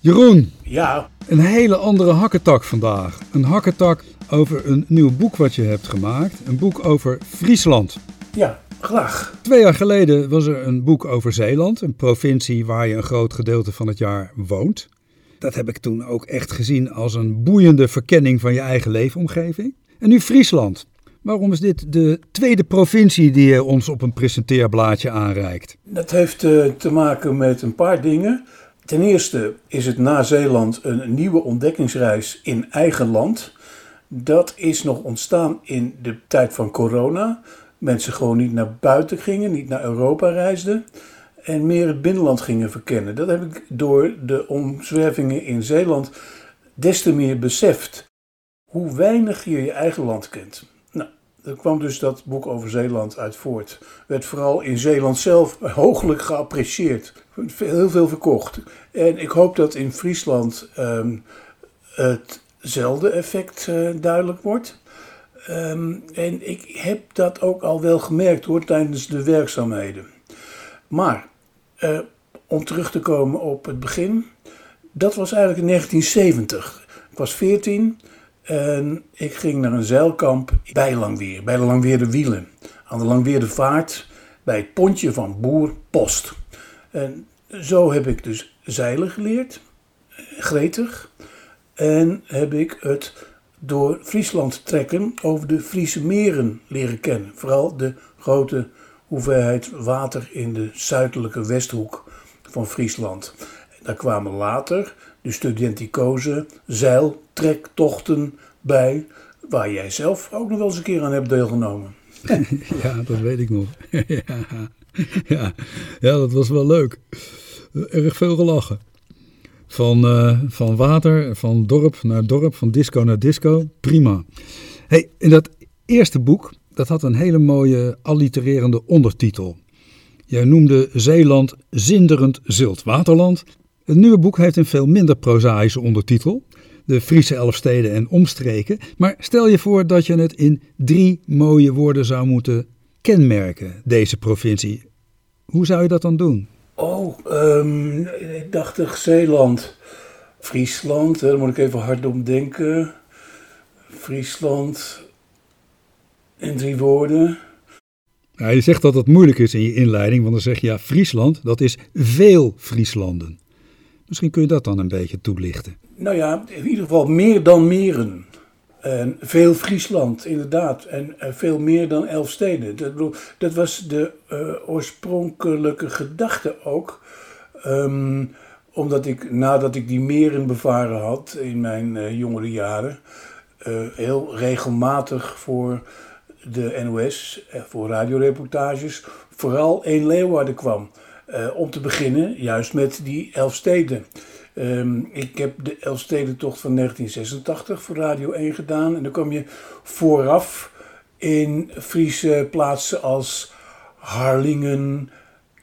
Jeroen, Ja, een hele andere hakketak vandaag. Een hakketak over een nieuw boek wat je hebt gemaakt. Een boek over Friesland. ja, graag. Twee jaar geleden was er een boek over Zeeland, een provincie waar je een groot gedeelte van het jaar woont. Dat heb ik toen ook echt gezien als een boeiende verkenning van je eigen leefomgeving. En nu Friesland. Waarom is dit de tweede provincie die je ons op een presenteerblaadje aanreikt? Dat heeft eh, te maken met een paar dingen. Ten eerste is het na Zeeland een nieuwe ontdekkingsreis in eigen land. Dat is nog ontstaan in de tijd van corona. Mensen gewoon niet naar buiten gingen, niet naar Europa reisden. En meer het binnenland gingen verkennen. Dat heb ik door de omzwervingen in Zeeland des te meer beseft. Hoe weinig je je eigen land kent. Nou, er kwam dus dat boek over Zeeland uit voort. Werd vooral in Zeeland zelf hooglijk geapprecieerd. Heel veel verkocht. En ik hoop dat in Friesland ehm, hetzelfde effect eh, duidelijk wordt. Ehm, en ik heb dat ook al wel gemerkt hoor tijdens de werkzaamheden. Maar eh, om terug te komen op het begin. Dat was eigenlijk in 1970. Ik was 14 en ik ging naar een zeilkamp bij Langweer, bij de Langweerde Wielen. Aan de Langweerde Vaart, bij het pontje van Boer Post. En zo heb ik dus zeilen geleerd, gretig. En heb ik het door Friesland trekken over de Friese meren leren kennen. Vooral de grote hoeveelheid water in de zuidelijke westhoek van Friesland. Daar kwamen later de studenticoze zeiltrektochten bij, waar jij zelf ook nog wel eens een keer aan hebt deelgenomen. Ja, dat weet ik nog. ja, ja, ja, dat was wel leuk. Erg veel gelachen. Van, eh, van water, van dorp naar dorp, van disco naar disco. Prima. Hey, in dat eerste boek, dat had een hele mooie allitererende ondertitel. Jij noemde Zeeland zinderend ziltwaterland. Het nieuwe boek heeft een veel minder prozaïsche ondertitel. De Friese elfsteden en omstreken. Maar stel je voor dat je het in drie mooie woorden zou moeten kenmerken, deze provincie. Hoe zou je dat dan doen? Oh, ehm, ik dacht toch Zeeland. Friesland, hè, daar moet ik even hard om denken. Friesland. In drie woorden. Ja, je zegt dat het moeilijk is in je inleiding, want dan zeg je ja, Friesland, dat is veel Frieslanden. Misschien kun je dat dan een beetje toelichten. Nou ja, in ieder geval meer dan meren. En veel Friesland, inderdaad. En eh, veel meer dan elf steden. Dat, bedoel, dat was de eh, oorspronkelijke gedachte ook. Ehm, omdat ik, nadat ik die meren bevaren had in mijn eh, jongere jaren, heel regelmatig voor de NOS, voor radioreportages, vooral in Leeuwarden kwam. Om te beginnen juist met die elf steden. Ehm, ik heb de Elfstedentocht van 1986 voor Radio 1 gedaan. En dan kwam je vooraf in Friese plaatsen als Harlingen,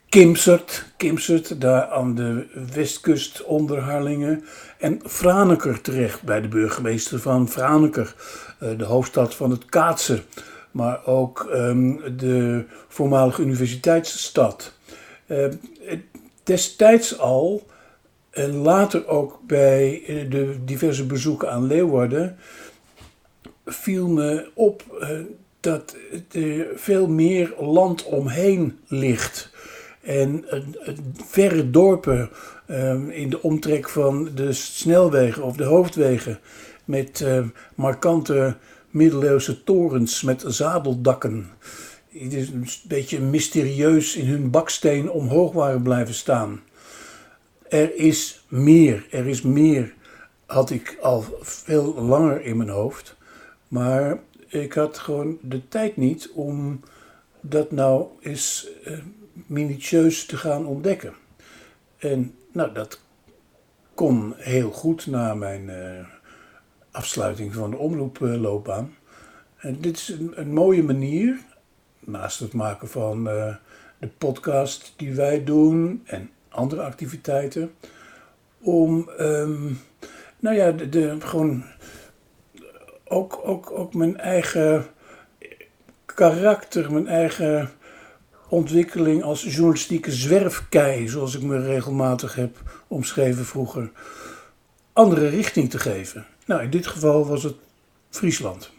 Kimsert, Kimsert, daar aan de westkust onder Harlingen. En Franeker terecht bij de burgemeester van Franeker, eh, de hoofdstad van het Kaatsen. Maar ook ehm, de voormalige universiteitsstad. Eh, destijds al en later ook bij eh, de diverse bezoeken aan Leeuwarden viel me op eh, dat er veel meer land omheen ligt. En verre dorpen eh, in de omtrek van de snelwegen of de hoofdwegen met markante middeleeuwse torens met zadeldakken. Het is een beetje mysterieus in hun baksteen omhoog waren blijven staan. Er is meer, er is meer, had ik al veel langer in mijn hoofd. Maar ik had gewoon de tijd niet om dat nou eens eh, minutieus te gaan ontdekken. En nou, dat kon heel goed na mijn eh, afsluiting van de omroeploopbaan. En dit is een, een mooie manier, naast het maken van eh, de podcast die wij doen en andere activiteiten, om ehm, nou ja, de, de- gewoon ook, ook, ook mijn eigen karakter, mijn eigen ontwikkeling als journalistieke zwerfkei, zoals ik me regelmatig heb omschreven vroeger, andere richting te geven. Nou, in dit geval was het Friesland.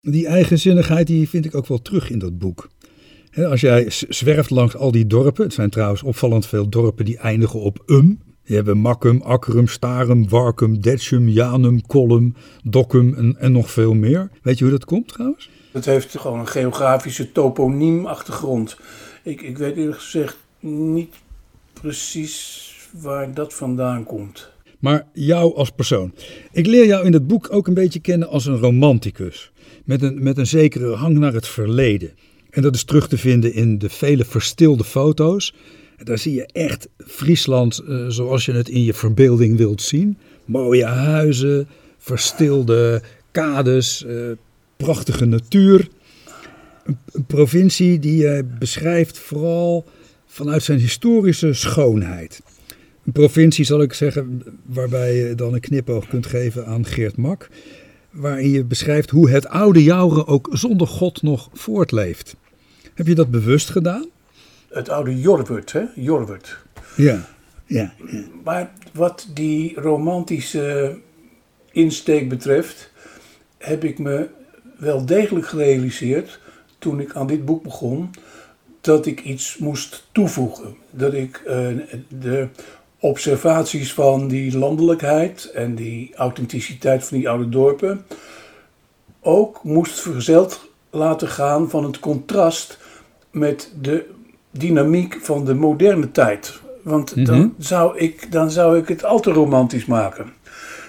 Die eigenzinnigheid die vind ik ook wel terug in dat boek. Als jij zwerft langs al die dorpen, het zijn trouwens opvallend veel dorpen die eindigen op um. Je hebt Makkum, Akkerum, Starum, Warkum, Detschum, Janum, Kollum, Dokkum en, en nog veel meer. Weet je hoe dat komt trouwens? Het heeft gewoon een geografische toponiem-achtergrond. Ik, ik weet eerlijk gezegd niet precies waar dat vandaan komt. Maar jou als persoon. Ik leer jou in het boek ook een beetje kennen als een romanticus. Met een, met een zekere hang naar het verleden. En dat is terug te vinden in de vele verstilde foto's. Daar zie je echt Friesland uh, zoals je het in je verbeelding wilt zien. Mooie huizen, verstilde kades, uh, prachtige natuur. Een, provincie die hij beschrijft vooral vanuit zijn historische schoonheid. Een provincie, zal ik zeggen, waarbij je dan een knipoog kunt geven aan Geert Mak. Waarin je beschrijft hoe het oude Jouren ook zonder God nog voortleeft. Heb je dat bewust gedaan? Het oude Jorwert, hè? Jorwert. Ja, ja, ja. Maar wat die romantische insteek betreft, heb ik me wel degelijk gerealiseerd toen ik aan dit boek begon, dat ik iets moest toevoegen. Dat ik uh, de observaties van die landelijkheid en die authenticiteit van die oude dorpen ook moest verzeld laten gaan van het contrast met de dynamiek van de moderne tijd. Want dan, mhm. zou ik, dan zou ik het al te romantisch maken.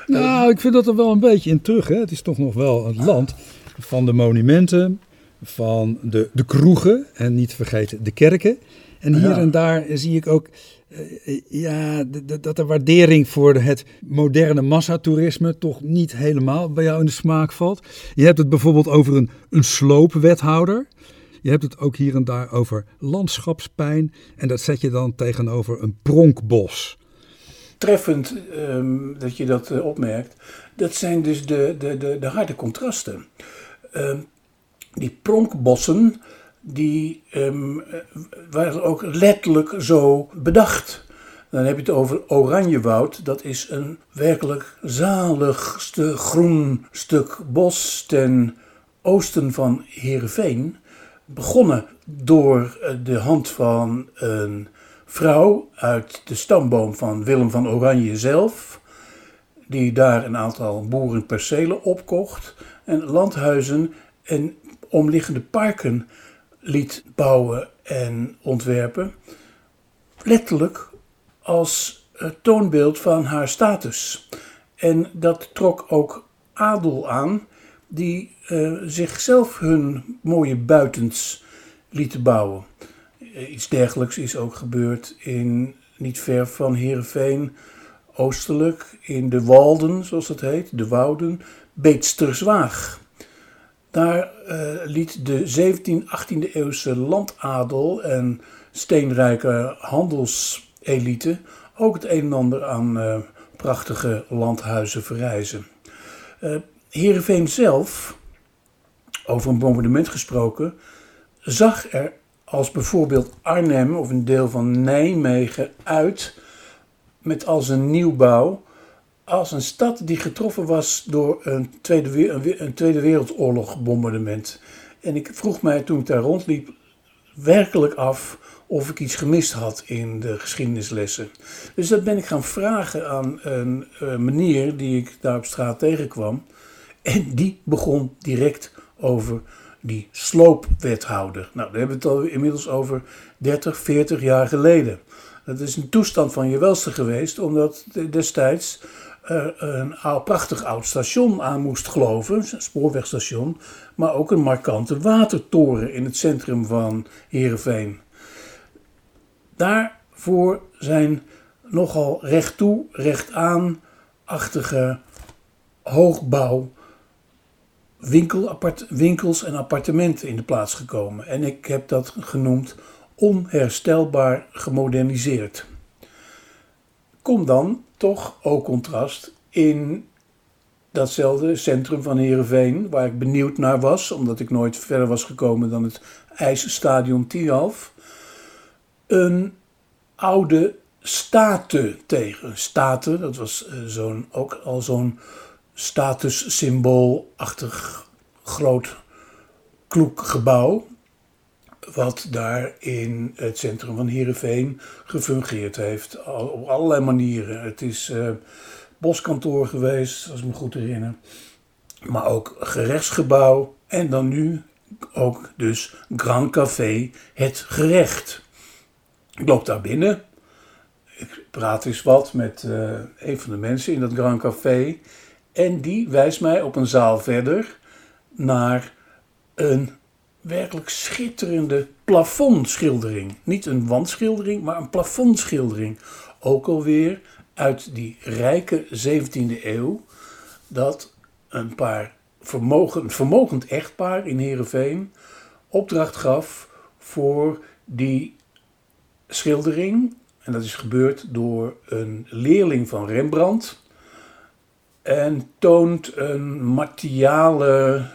Nou, ik vind dat er wel een beetje in terug. Hè? Het is toch nog wel het land van de monumenten, van de, de kroegen en niet vergeten de kerken. En hier en daar zie ik ook ja, dat de waardering voor het moderne massatoerisme toch niet helemaal bij jou in de smaak valt. Je hebt het bijvoorbeeld over een, een sloopwethouder. Je hebt het ook hier en daar over landschapspijn. En dat zet je dan tegenover een pronkbos. Treffend um, dat je dat uh, opmerkt. Dat zijn dus de, de, de, de harde contrasten. Uh, die pronkbossen, die um, waren ook letterlijk zo bedacht. Dan heb je het over Oranjewoud. Dat is een werkelijk zaligste groen stuk bos ten oosten van Heerenveen begonnen door eh, de hand van een vrouw uit de stamboom van Willem van Oranje zelf, die daar een aantal boerenpercelen opkocht en landhuizen en omliggende parken liet bouwen en ontwerpen, letterlijk als toonbeeld van haar status. En dat trok ook adel aan die uh, zichzelf hun mooie buitens lieten bouwen. Uh, iets dergelijks is ook gebeurd in niet ver van Heerenveen, oostelijk, in de Walden, zoals dat heet, de Wouden, Beetsterswaag. Daar uh, liet de 17e, 18e eeuwse landadel en steenrijke handelselite ook het een en ander aan prachtige landhuizen verrijzen. Heerenveen zelf, over een bombardement gesproken, zag er als bijvoorbeeld Arnhem of een deel van Nijmegen uit met als een nieuwbouw als een stad die getroffen was door een Tweede, een tweede Wereldoorlog bombardement. En ik vroeg mij toen ik daar rondliep werkelijk af of ik iets gemist had in de geschiedenislessen. Dus dat ben ik gaan vragen aan een, een meneer die ik daar op straat tegenkwam. En die begon direct over die sloopwethouder. Nou, daar hebben we het al inmiddels over 30, 40 jaar geleden. Dat is een toestand van je welste geweest, omdat destijds een prachtig oud station aan moest geloven, een spoorwegstation, maar ook een markante watertoren in het centrum van Heerenveen. Daarvoor zijn nogal recht toe, recht aan-achtige hoogbouw winkel, apart, winkels en appartementen in de plaats gekomen. En ik heb dat genoemd onherstelbaar gemoderniseerd. Kom dan toch ook contrast in datzelfde centrum van Heerenveen, waar ik benieuwd naar was, omdat ik nooit verder was gekomen dan het ijsstadion Tialf. een oude statue tegen. Statue, dat was eh, zo'n, ook al zo'n statussymboolachtig groot kloek gebouw. Wat daar in het centrum van Heerenveen gefungeerd heeft. Op allerlei manieren. Het is uh, boskantoor geweest, als ik me goed herinner. Maar ook gerechtsgebouw. En dan nu ook dus Grand Café Het Gerecht. Ik loop daar binnen. Ik praat eens wat met uh, een van de mensen in dat Grand Café. En die wijst mij op een zaal verder naar een werkelijk schitterende plafondschildering. Niet een wandschildering, maar een plafondschildering. Ook alweer uit die rijke 17e eeuw. Dat een paar vermogen, vermogend echtpaar in Heerenveen opdracht gaf voor die schildering. En dat is gebeurd door een leerling van Rembrandt. En toont een materiale,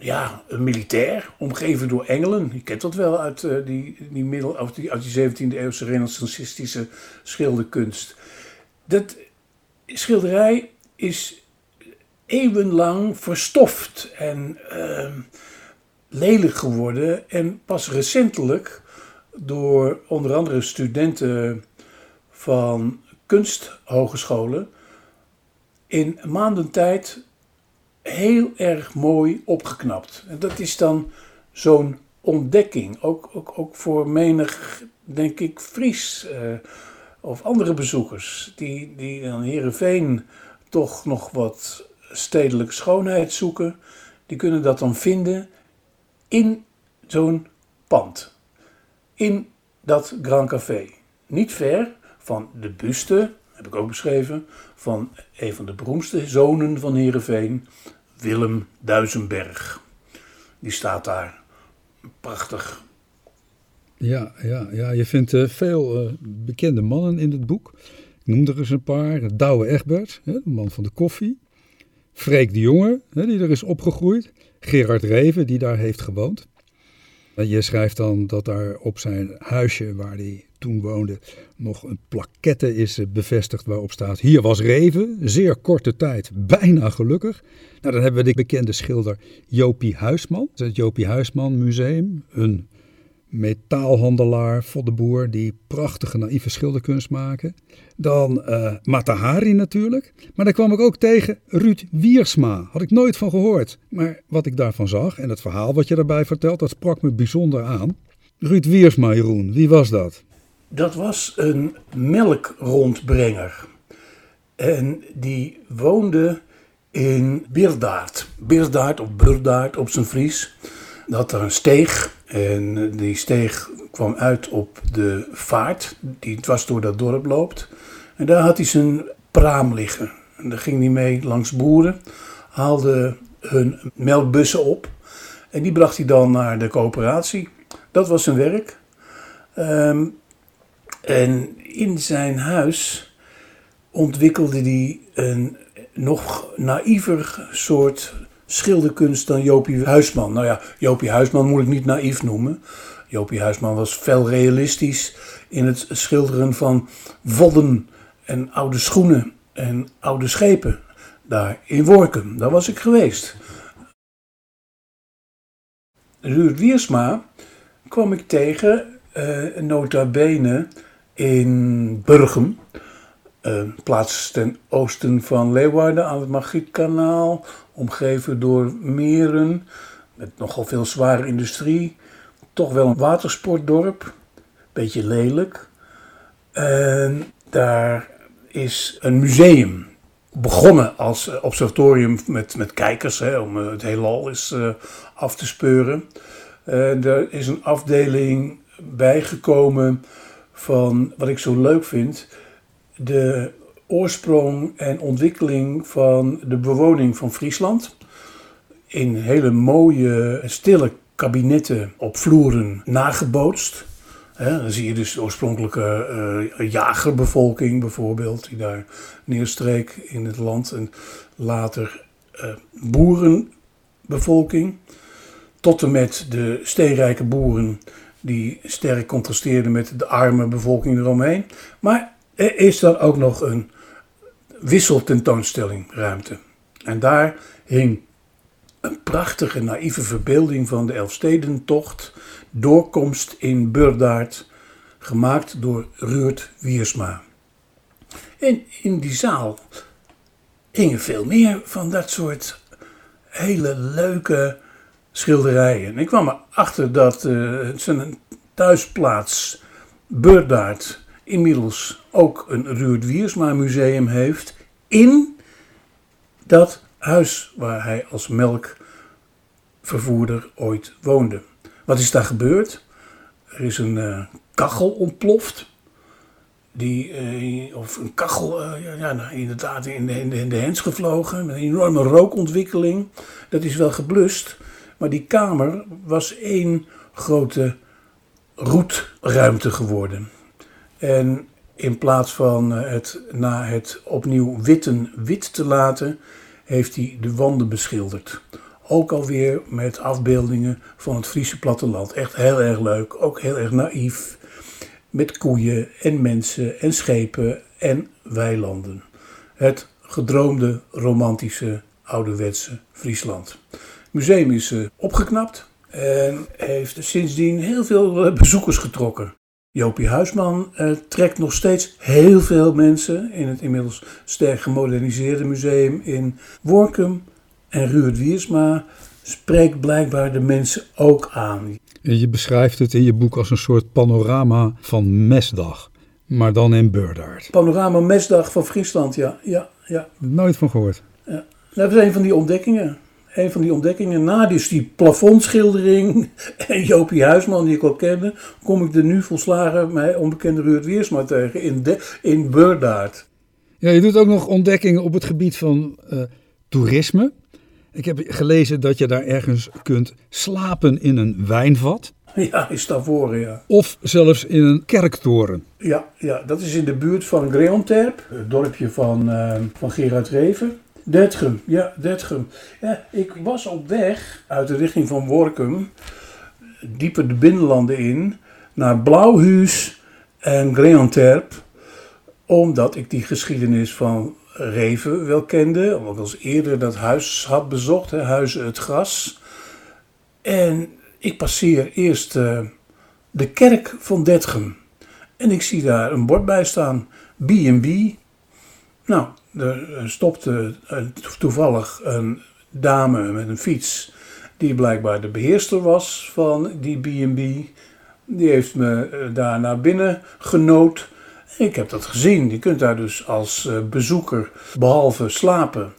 ja, een militair, omgeven door engelen. Je kent dat wel uit, uh, die, die, middel, of die, uit die 17e eeuwse renaissancistische schilderkunst. Dat schilderij is eeuwenlang verstoft en uh, lelijk geworden. En pas recentelijk door onder andere studenten van kunsthogescholen in maanden tijd heel erg mooi opgeknapt. En dat is dan zo'n ontdekking, ook, ook, ook voor menig, denk ik, Fries uh, of andere bezoekers die, die in Heerenveen toch nog wat stedelijke schoonheid zoeken, die kunnen dat dan vinden in zo'n pand. In dat Grand Café. Niet ver van de buste, heb ik ook beschreven, van een van de beroemdste zonen van Heerenveen, Willem Duisenberg. Die staat daar. Prachtig. Ja, ja, ja je vindt uh, veel uh, bekende mannen in het boek. Ik noem er eens een paar. Douwe Egbert, hè, de man van de koffie. Freek de Jonge, hè, die er is opgegroeid. Gerard Reven, die daar heeft gewoond. Je schrijft dan dat daar op zijn huisje waar hij toen woonde nog een plaquette is eh, bevestigd waarop staat: Hier was Reven, zeer korte tijd, bijna gelukkig. Nou, dan hebben we de bekende schilder Jopie Huisman, het Jopie Huisman Museum, een metaalhandelaar, boer die prachtige naïeve schilderkunst maken. Dan uh, Matahari natuurlijk. Maar dan kwam ik ook tegen Ruud Wiersma. Had ik nooit van gehoord. Maar wat ik daarvan zag en het verhaal wat je daarbij vertelt, dat sprak me bijzonder aan. Ruud Wiersma, Jeroen, wie was dat? Dat was een melkrondbrenger. En die woonde in Birdaard. Birdaard of Burdaard op zijn Fries. Dat er een steeg en die steeg kwam uit op de vaart die dwars door dat dorp loopt. En daar had hij zijn praam liggen. En daar ging hij mee langs boeren, haalde hun melkbussen op en die bracht hij dan naar de coöperatie. Dat was zijn werk. Um, en in zijn huis ontwikkelde hij een nog naïver soort schilderkunst dan Jopie Huisman. Nou ja, Jopie Huisman moet ik niet naïef noemen. Jopie Huisman was fel realistisch in het schilderen van vodden en oude schoenen en oude schepen. Daar in Workum, daar was ik geweest. Ruud Wiersma kwam ik tegen, uh, nota bene, in Burgum. Een plaats ten oosten van Leeuwarden aan het Magietkanaal, omgeven door meren, met nogal veel zware industrie. Toch wel een watersportdorp, beetje lelijk. En daar is een museum begonnen als observatorium met, met kijkers, hè, om het heelal eens uh, af te speuren. En er is een afdeling bijgekomen van wat ik zo leuk vind, de oorsprong en ontwikkeling van de bewoning van Friesland. In hele mooie, stille kabinetten op vloeren nagebootst. dan zie je dus de oorspronkelijke uh, jagerbevolking bijvoorbeeld, die daar neerstreek in het land. En later uh, boerenbevolking. Tot en met de steenrijke boeren die sterk contrasteerde met de arme bevolking eromheen. Maar er is dan ook nog een wisseltentoonstelling ruimte. En daar hing een prachtige naïeve verbeelding van de Elfstedentocht, doorkomst in Burdaard, gemaakt door Ruurt Wiersma. En in die zaal hingen veel meer van dat soort hele leuke schilderijen. Ik kwam erachter dat zijn thuisplaats Burdaard inmiddels ook een Ruurt Wiersma museum heeft in dat huis waar hij als melkvervoerder ooit woonde. Wat is daar gebeurd? Er is een uh, kachel ontploft. Die, uh, of een kachel, uh, ja, nou, inderdaad, in de, in, de, in de hens gevlogen. Met een enorme rookontwikkeling. Dat is wel geblust. Maar die kamer was één grote roetruimte geworden. En in plaats van het na het opnieuw witten wit te laten, heeft hij de wanden beschilderd. Ook alweer met afbeeldingen van het Friese platteland. Echt heel erg leuk, ook heel erg naïef. Met koeien en mensen en schepen en weilanden. Het gedroomde romantische ouderwetse Friesland. Museum is eh, opgeknapt en heeft sindsdien heel veel eh, bezoekers getrokken. Jopie Huisman uh, trekt nog steeds heel veel mensen in het inmiddels sterk gemoderniseerde museum in Workum. En Ruud Wiersma spreekt blijkbaar de mensen ook aan. je beschrijft het in je boek als een soort panorama van Mesdag, maar dan in Burdaard. Panorama Mesdag van Friesland, ja. ja, ja. Nooit van gehoord. Ja. Dat is een van die ontdekkingen een van die ontdekkingen. Na dus die plafondschildering en Jopie Huisman, die ik al kende, kom ik de nu volslagen mij onbekende Ruud Wiersma tegen in, de, in Burdaard. Ja, je doet ook nog ontdekkingen op het gebied van uh, toerisme. Ik heb gelezen dat je daar ergens kunt slapen in een wijnvat. Ja, is daarvoor, ja. Of zelfs in een kerktoren. Ja, ja dat is in de buurt van Greonterp, het dorpje van, uh, van Gerard Reven. Detgem, ja, Detgem. Ja, ik was op weg uit de richting van Workum, dieper de binnenlanden in, naar Blauwhuis en Greanterp, omdat ik die geschiedenis van Reven wel kende, omdat ik als eerder dat huis had bezocht, hè, Huizen het Gras. En ik passeer eerst uh, de kerk van Detgem. En ik zie daar een bord bij staan, B&B. Nou, er stopte toevallig een dame met een fiets, die blijkbaar de beheerster was van die B&B. Die heeft me eh, daar naar binnen genood. Ik heb dat gezien. Je kunt daar dus als eh, bezoeker, behalve slapen,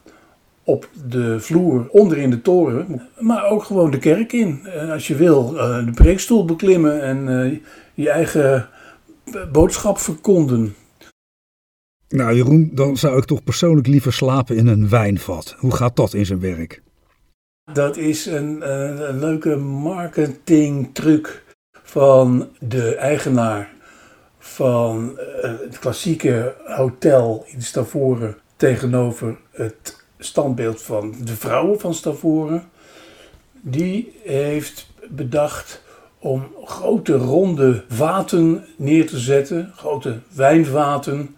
op de vloer onder in de toren, maar ook gewoon de kerk in. Als je wil, eh, de preekstoel beklimmen en je eigen boodschap verkonden. Nou Jeroen, dan zou ik toch persoonlijk liever slapen in een wijnvat. Hoe gaat dat in zijn werk? Dat is een, een leuke marketingtruc van de eigenaar van eh, het klassieke hotel in Stavoren tegenover het standbeeld van de vrouwen van Stavoren. Die heeft bedacht om grote ronde vaten neer te zetten, grote wijnvaten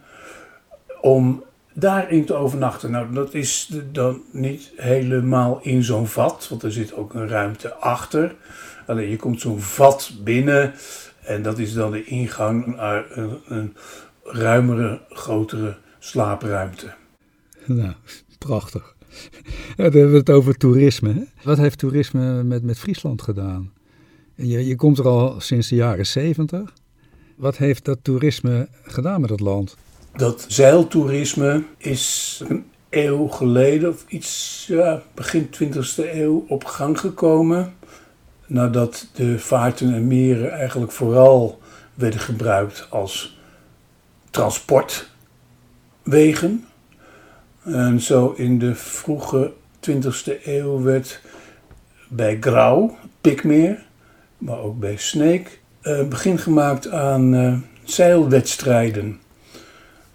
om daarin te overnachten. Nou, dat is dan niet helemaal in zo'n vat, want er zit ook een ruimte achter. Alleen je komt zo'n vat binnen en dat is dan de ingang naar een, ruimere, grotere slaapruimte. Nou, prachtig. Ja, dan hebben we het over toerisme. Hè? Wat heeft toerisme met, met Friesland gedaan? Je, je komt er al sinds de jaren zeventig. Wat heeft dat toerisme gedaan met het land? Dat zeiltoerisme is een eeuw geleden, of iets, begin 20e eeuw, op gang gekomen. Nadat de vaarten en meren eigenlijk vooral werden gebruikt als transportwegen. En zo in de vroege 20e eeuw werd bij Grauw, Pikmeer, maar ook bij Sneek, een begin gemaakt aan uh, zeilwedstrijden.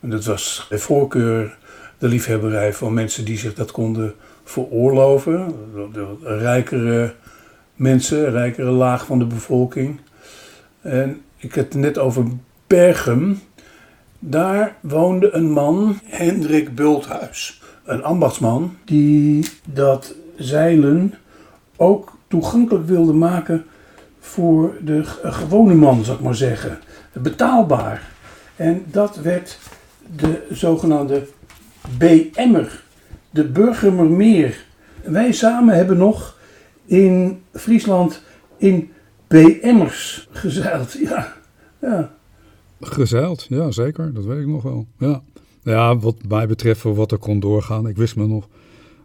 En dat was bij voorkeur de liefhebberij van mensen die zich dat konden veroorloven. Rijkere mensen, rijkere laag van de bevolking. En ik had het net over Bergen. Daar woonde een man, Hendrik Bulthuis, een ambachtsman, die dat zeilen ook toegankelijk wilde maken voor de gewone man, zou ik maar zeggen. Betaalbaar. En dat werd de zogenaamde BM'er, de Burgermermeer. Wij samen hebben nog in Friesland in BM'ers gezeild. Ja, ja. Gezeild, ja zeker, dat weet ik nog wel. Ja. ja, wat mij betreft wat er kon doorgaan. Ik wist me nog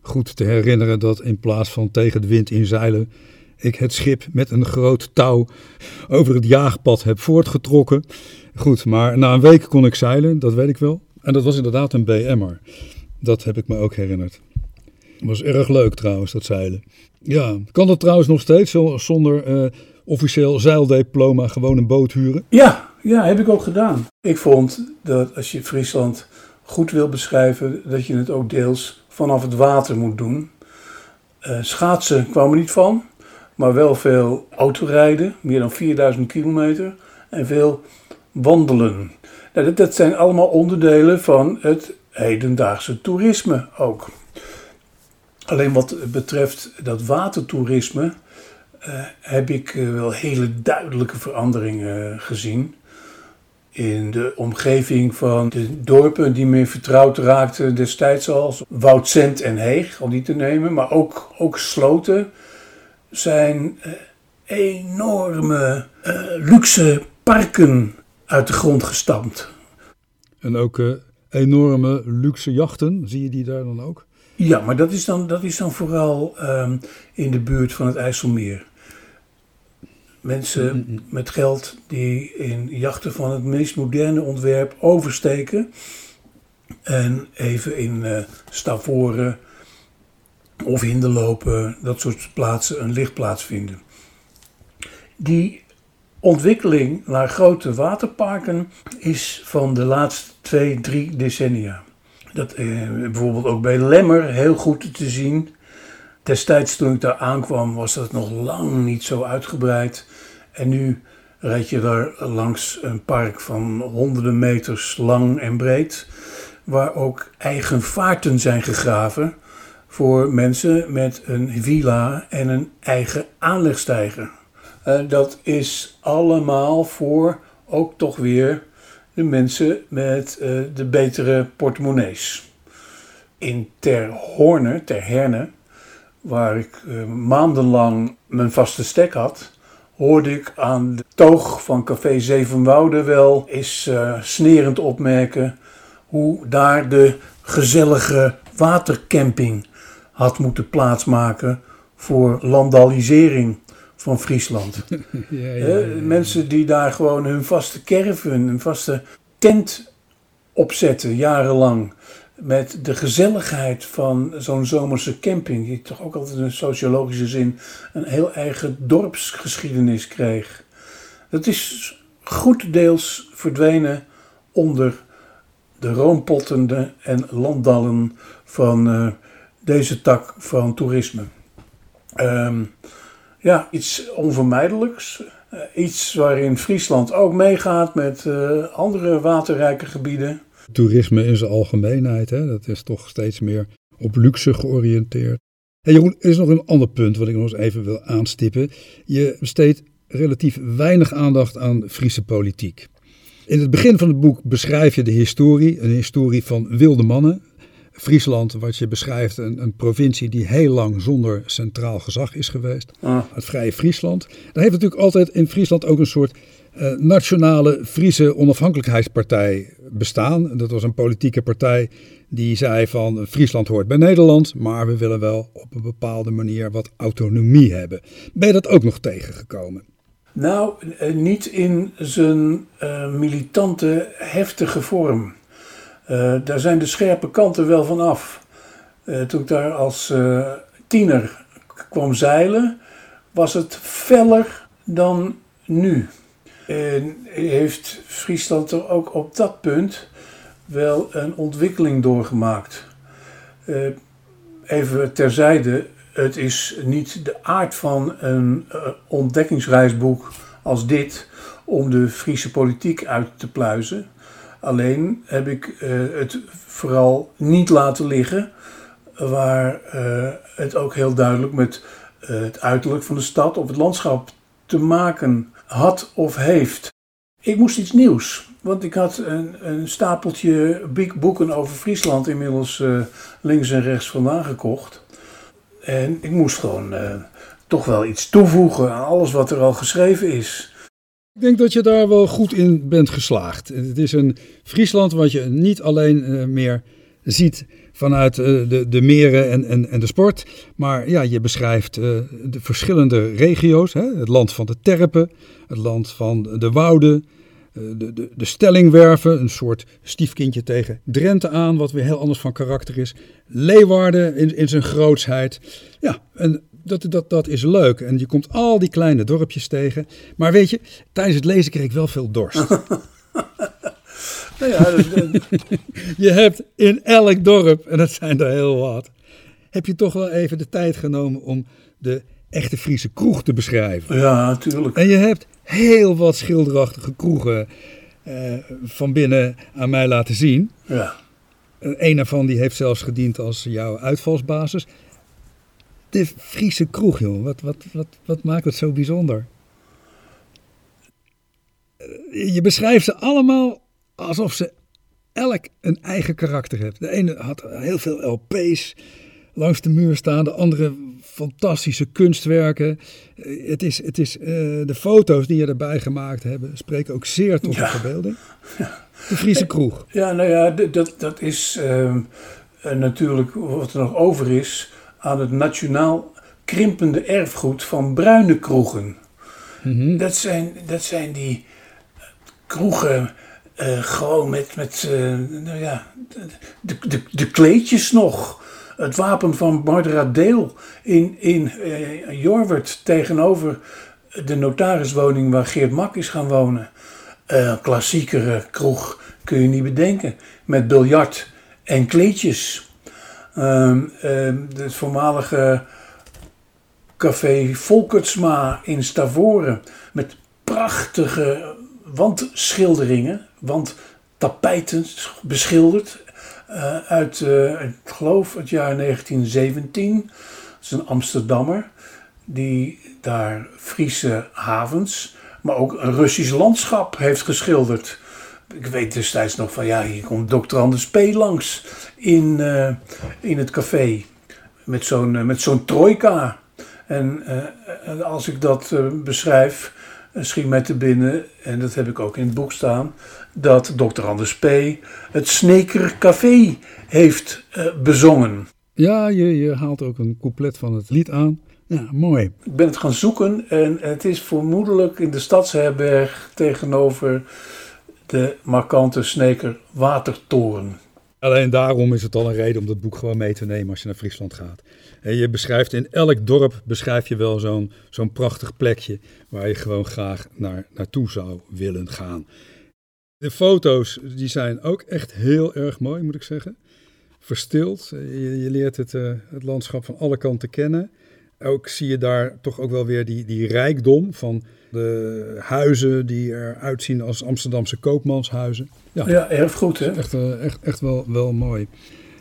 goed te herinneren dat in plaats van tegen de wind in zeilen, ik het schip met een groot touw over het jaagpad heb voortgetrokken. Goed, maar na een week kon ik zeilen, dat weet ik wel. En dat was inderdaad een BM'er. Dat heb ik me ook herinnerd. Was erg leuk trouwens, dat zeilen. Ja, kan dat trouwens nog steeds zonder uh, officieel zeildiploma gewoon een boot huren? Ja, ja, heb ik ook gedaan. Ik vond dat als je Friesland goed wil beschrijven, dat je het ook deels vanaf het water moet doen. Uh, schaatsen kwam er niet van, maar wel veel autorijden, meer dan 4000 kilometer, en veel wandelen. Nou, dat, dat zijn allemaal onderdelen van het hedendaagse toerisme ook. Alleen wat betreft dat watertoerisme uh, heb ik uh, wel hele duidelijke veranderingen gezien. In de omgeving van de dorpen die meer vertrouwd raakten destijds al, Woudsend en Heeg, om die te nemen, maar ook, ook Sloten, zijn enorme luxe parken uit de grond gestampt. En ook enorme luxe jachten, zie je die daar dan ook? Ja, maar dat is dan, dat is dan vooral um, in de buurt van het IJsselmeer. Mensen met geld die in jachten van het meest moderne ontwerp oversteken. En even in uh, Stavoren of Hinderlopen, dat soort plaatsen, een lichtplaats vinden. Die ontwikkeling naar grote waterparken is van de laatste twee, drie decennia. Dat eh, bijvoorbeeld ook bij Lemmer heel goed te zien. Destijds toen ik daar aankwam was dat nog lang niet zo uitgebreid. En nu rijd je daar langs een park van honderden meters lang en breed. Waar ook eigen vaarten zijn gegraven voor mensen met een villa en een eigen aanlegstijger. Dat is allemaal voor ook toch weer de mensen met uh, de betere portemonnees. In Ter Horne, Ter Herne, waar ik uh, maandenlang mijn vaste stek had, hoorde ik aan de toog van Café Zevenwouden wel eens uh, snerend opmerken hoe daar de gezellige watercamping had moeten plaatsmaken voor landalisering van Friesland. ja, ja, Mensen die daar gewoon hun vaste caravan, hun vaste tent opzetten, jarenlang. Met de gezelligheid van zo'n zomerse camping, die toch ook altijd in sociologische zin een heel eigen dorpsgeschiedenis kreeg. Dat is goed deels verdwenen onder de roompottende en landdallen van uh, deze tak van toerisme. Um, ja, iets onvermijdelijks. Uh, iets waarin Friesland ook meegaat met uh, andere waterrijke gebieden. Toerisme in zijn algemeenheid, hè? dat is toch steeds meer op luxe georiënteerd. Hey Jeroen, er is nog een ander punt wat ik nog eens even wil aanstippen. Je besteedt relatief weinig aandacht aan Friese politiek. In het begin van het boek beschrijf je de historie, een historie van wilde mannen, Friesland, wat je beschrijft, een, een, provincie die heel lang zonder centraal gezag is geweest. Ah. Het Vrije Friesland. Daar heeft natuurlijk altijd in Friesland ook een soort uh, nationale Friese onafhankelijkheidspartij bestaan. Dat was een politieke partij die zei van Friesland hoort bij Nederland, maar we willen wel op een bepaalde manier wat autonomie hebben. Ben je dat ook nog tegengekomen? Nou, eh, niet in zijn uh, militante, heftige vorm. Uh, daar zijn de scherpe kanten wel van af. Uh, toen ik daar als uh, tiener kwam zeilen, was het feller dan nu. En heeft Friesland er ook op dat punt wel een ontwikkeling doorgemaakt. even terzijde, het is niet de aard van een ontdekkingsreisboek als dit om de Friese politiek uit te pluizen. Alleen heb ik eh, het vooral niet laten liggen, waar eh, het ook heel duidelijk met eh, het uiterlijk van de stad of het landschap te maken had of heeft. Ik moest iets nieuws, want ik had een, een stapeltje boeken over Friesland inmiddels links en rechts vandaan gekocht. En ik moest gewoon toch wel iets toevoegen aan alles wat er al geschreven is. Ik denk dat je daar wel goed in bent geslaagd. Het is een Friesland wat je niet alleen uh, meer ziet vanuit uh, de, de meren en, en, en de sport. Maar ja, je beschrijft uh, de verschillende regio's. Hè? Het land van de terpen, het land van de wouden, de, de, de stellingwerven. Een soort stiefkindje tegen Drenthe aan, wat weer heel anders van karakter is. Leeuwarden in, in zijn grootsheid. Ja, en dat, dat, dat is leuk. En je komt al die kleine dorpjes tegen. Maar weet je, tijdens het lezen kreeg ik wel veel dorst. nou ja, je hebt in elk dorp, en dat zijn er heel wat, heb je toch wel even de tijd genomen om de echte Friese kroeg te beschrijven. Ja, natuurlijk. En je hebt heel wat schilderachtige kroegen uh, van binnen aan mij laten zien. Ja. Een daarvan die heeft zelfs gediend als jouw uitvalsbasis de Friese kroeg, joh. Wat, wat, wat, wat maakt het zo bijzonder? Je beschrijft ze allemaal alsof ze elk een eigen karakter hebben. De ene had heel veel LP's langs de muur staan, de andere fantastische kunstwerken. Het is, het is, uh, de foto's die je erbij gemaakt hebben spreken ook zeer tot de verbeelding. De Friese kroeg. Ja, nou ja, dat, dat is uh, natuurlijk wat er nog over is aan het nationaal krimpende erfgoed van bruine kroegen. Mhm. dat, zijn, dat zijn die kroegen uh, gewoon met, met uh, nou ja, de, de, de kleedjes nog. Het wapen van Barbara Deel in, in uh, Jorwert tegenover de notariswoning waar Geert Mak is gaan wonen. Klassiekere kroeg kun je niet bedenken. Met biljart en kleedjes. Um, um, het voormalige café Volkertsma in Stavoren met prachtige wandschilderingen, wandtapijten beschilderd uh, uit, uh, ik geloof, het jaar 1917. Dat is een Amsterdammer die daar Friese havens, maar ook een Russisch landschap heeft geschilderd ik weet destijds nog van ja, hier komt dokter Anders P. langs in, uh, in het café met zo'n uh, met zo'n trojka. En uh, als ik dat beschrijf, schiet mij te binnen, en dat heb ik ook in het boek staan, dat dokter Anders P. het Sneker Café heeft bezongen. Ja, je, je haalt ook een couplet van het lied aan. Ja, mooi. Ik ben het gaan zoeken en het is vermoedelijk in de stadsherberg tegenover de markante Sneker Watertoren. Alleen daarom is het al een reden om dat boek gewoon mee te nemen als je naar Friesland gaat. En je beschrijft in elk dorp beschrijf je wel zo'n zo'n prachtig plekje waar je gewoon graag naar, naartoe zou willen gaan. De foto's die zijn ook echt heel erg mooi, moet ik zeggen. Verstild. Je, je leert het, uh, het landschap van alle kanten kennen. Ook zie je daar toch ook wel weer die, die rijkdom van de huizen die eruit zien als Amsterdamse koopmanshuizen. Ja, ja erfgoed hè? Echt, uh, echt, echt wel, wel mooi.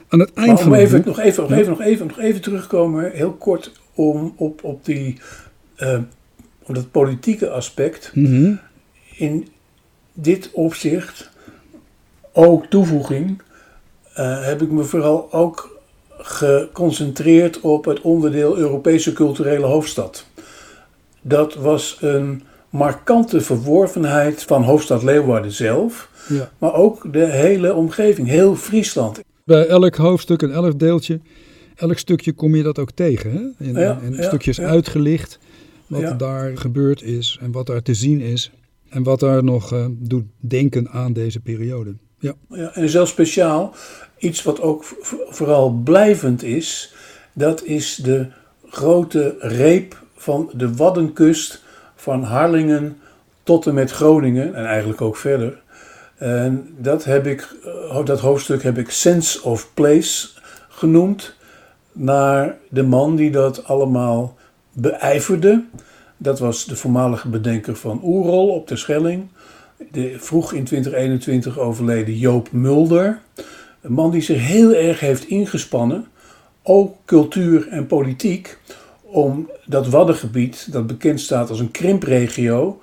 Aan het eind van even, boek, nog, even, nog, even, nog, even, nog even terugkomen, heel kort, om, op, op, die, uh, op dat politieke aspect. Mm -hmm. In dit opzicht, ook toevoeging, uh, heb ik me vooral ook geconcentreerd op het onderdeel Europese culturele hoofdstad. Dat was een markante verworvenheid van hoofdstad Leeuwarden zelf, ja. maar ook de hele omgeving, heel Friesland. Bij elk hoofdstuk en elk deeltje, elk stukje kom je dat ook tegen. Hè? In, ja, in ja, stukjes uitgelicht wat daar gebeurd is en wat daar te zien is. En wat daar nog uh, doet denken aan deze periode. Ja. Ja, en zelfs speciaal, iets wat ook vooral blijvend is, dat is de grote reep van de Waddenkust van Harlingen tot en met Groningen en eigenlijk ook verder. En dat, heb ik, dat hoofdstuk heb ik Sense of Place genoemd, naar de man die dat allemaal beijverde, Dat was de voormalige bedenker van Oerol op de Schelling. De vroeg in 2021 overleden Joop Mulder. Een man die zich heel erg heeft ingespannen, ook cultuur en politiek, om dat Waddengebied, dat bekend staat als een krimpregio,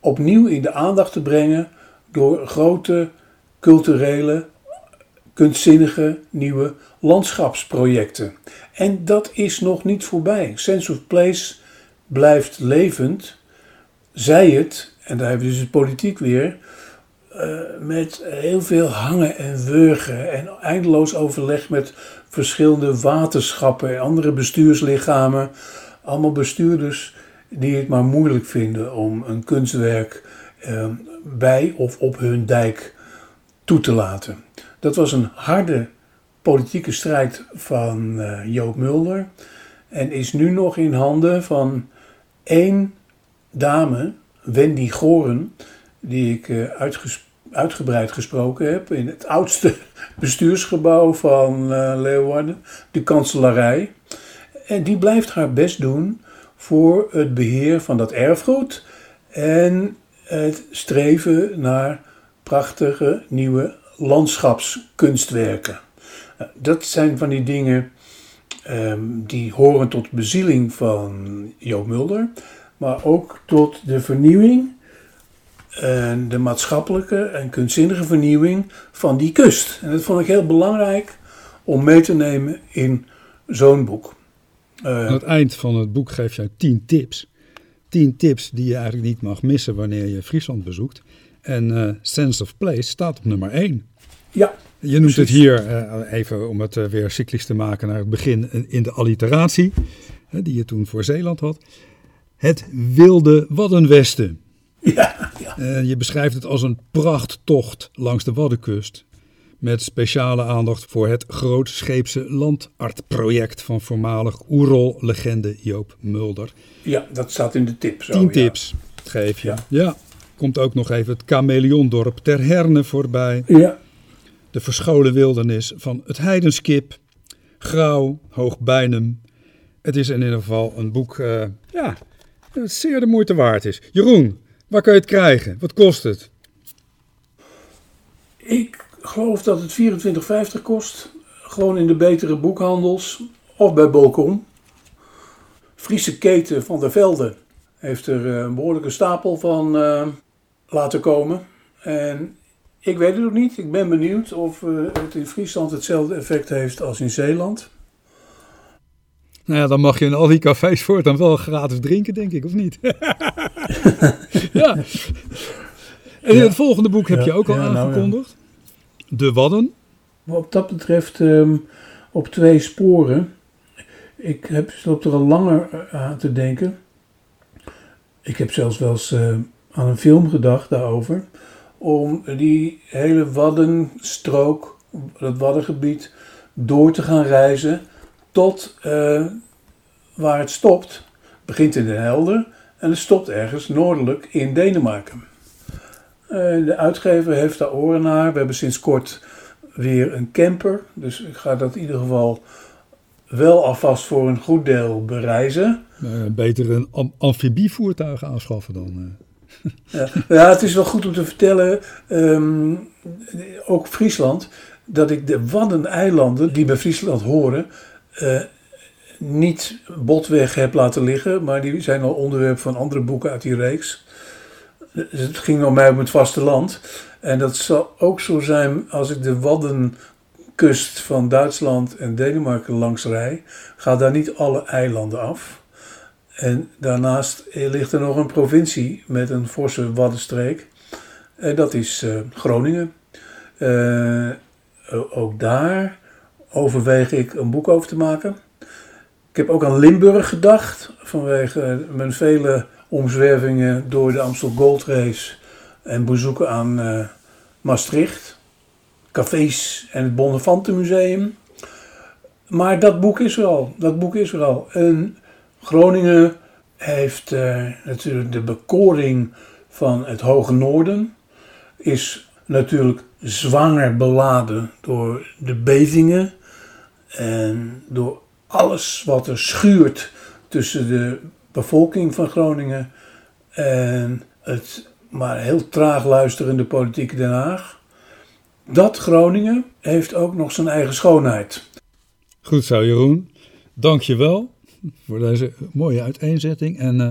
opnieuw in de aandacht te brengen door grote culturele, kunstzinnige nieuwe landschapsprojecten. En dat is nog niet voorbij. Sense of Place blijft levend. Zij het, en daar hebben we dus de politiek weer, uh, met heel veel hangen en wurgen en eindeloos overleg met verschillende waterschappen en andere bestuurslichamen. Allemaal bestuurders die het maar moeilijk vinden om een kunstwerk uh, bij of op hun dijk toe te laten. Dat was een harde politieke strijd van uh, Joop Mulder en is nu nog in handen van één dame, Wendy Goren, die ik uh, uitgebreid gesproken heb in het oudste bestuursgebouw van uh, Leeuwarden, de kanselarij. En die blijft haar best doen voor het beheer van dat erfgoed en het streven naar prachtige nieuwe landschapskunstwerken. Nou, dat zijn van die dingen um, die horen tot bezieling van Joop Mulder, maar ook tot de vernieuwing de maatschappelijke en kunstzinnige vernieuwing van die kust. En dat vond ik heel belangrijk om mee te nemen in zo'n boek. Uh, Aan het eind van het boek geef je tien tips. Tien tips die je eigenlijk niet mag missen wanneer je Friesland bezoekt. En uh, Sense of Place staat op nummer één. Ja. Je noemt het hier, uh, even om het weer cyclisch te maken, naar het begin in de alliteratie, die je toen voor Zeeland had. Het wilde Waddenwesten. Ja, ja. je beschrijft het als een prachttocht langs de Waddenkust. Met speciale aandacht voor het grootscheepse landartproject van voormalig Oerol-legende Joop Mulder. Ja, dat staat in de tips. Tien tips geef je. Ja. ja. Komt ook nog even het chameleondorp Ter Herne voorbij. Ja. De verscholen wildernis van het Heidenskip. Grauw, Hoogbijnem. Het is in ieder geval een boek uh, ja, dat zeer de moeite waard is. Jeroen, waar kan je het krijgen? Wat kost het? Ik geloof dat het 24,50 kost. Gewoon in de betere boekhandels of bij Bolkom. Friese keten van der Velde heeft er eh, een behoorlijke stapel van uh, laten komen. En ik weet het nog niet. Ik ben benieuwd of uh, het in Friesland hetzelfde effect heeft als in Zeeland. Nou ja, dan mag je in al die cafés dan wel gratis drinken, denk ik, of niet? ja. En in het volgende boek heb je ook al ja, nou aangekondigd. De Wadden. Wat dat betreft um, op twee sporen. Ik heb, loop er al langer aan te denken. Ik heb zelfs wel eens uh, aan een film gedacht daarover. Om die hele Waddenstrook, dat Waddengebied, door te gaan reizen tot uh, waar het stopt. Begint in Den Helder en het stopt ergens noordelijk in Denemarken. Uh, de uitgever heeft daar oren naar. We hebben sinds kort weer een camper. Dus ik ga dat in ieder geval wel alvast voor een goed deel bereizen. Uh, beter een am amfibievoertuig aanschaffen dan. Ja, ja, het is wel goed om te vertellen, um, ook Friesland, dat ik de Waddeneilanden, die bij Friesland horen, uh, niet botweg heb laten liggen, maar die zijn al onderwerp van andere boeken uit die reeks. Dus het ging om mij om het vasteland. En dat zal ook zo zijn als ik de Waddenkust van Duitsland en Denemarken langs rij. Ga daar niet alle eilanden af. En daarnaast ligt er nog een provincie met een forse waddenstreek. En dat is uh, Groningen. Uh, ook daar overweeg ik een boek over te maken. Ik heb ook aan Limburg gedacht, vanwege mijn vele omzwervingen door de Amstel Gold Race en bezoeken aan uh, Maastricht, cafés en het Bonnefantenmuseum. Maar dat boek is er al. Dat boek is er al. En Groningen heeft uh, natuurlijk de bekoring van het Hoge Noorden. Is natuurlijk zwanger beladen door de bevingen en door alles wat er schuurt tussen de bevolking van Groningen en het maar heel traag luisterende politieke Den Haag. Dat Groningen heeft ook nog zijn eigen schoonheid. Goed zo, Jeroen. Dank je wel voor deze mooie uiteenzetting. En uh,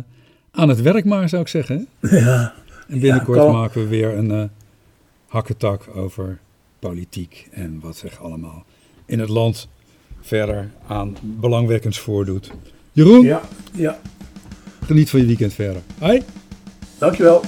aan het werk maar, zou ik zeggen. Ja. En binnenkort ja, maken we weer een uh, hakketak over politiek en wat zich allemaal in het land verder aan belangwekkends voordoet. Jeroen? Ja, ja. Geniet van je weekend verder. Hoi. Dankjewel.